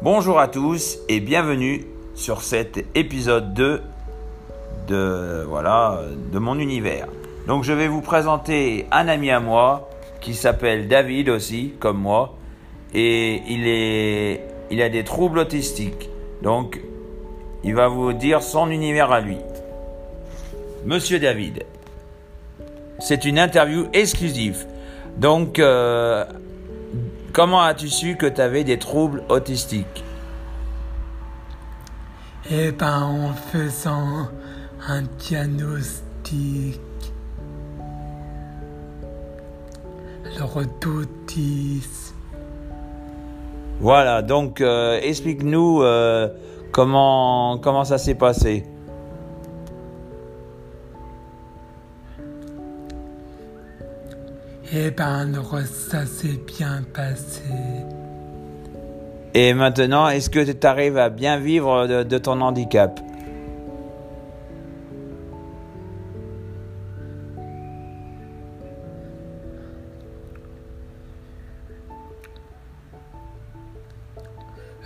Bonjour à tous et bienvenue sur cet épisode 2 de, voilà, de mon univers. Donc je vais vous présenter un ami à moi qui s'appelle David aussi, comme moi, et il, est, il a des troubles autistiques. Donc il va vous dire son univers à lui. Monsieur David, c'est une interview exclusive. Donc, euh, comment as-tu su que tu avais des troubles autistiques? Eh ben, en faisant un diagnostic. Alors, d'autisme. Voilà, donc euh, explique-nous euh, comment, comment ça s'est passé? Eh ben, alors, ça s'est bien passé. Et maintenant, est-ce que tu arrives à bien vivre de, de ton handicap?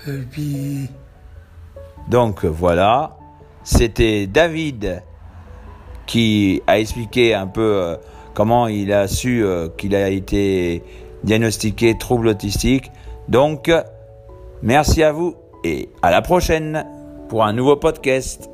Euh, oui. Donc voilà, c'était David qui a expliqué un peu euh, comment il a su euh, qu'il a été diagnostiqué trouble autistique. Donc, merci à vous et à la prochaine pour un nouveau podcast.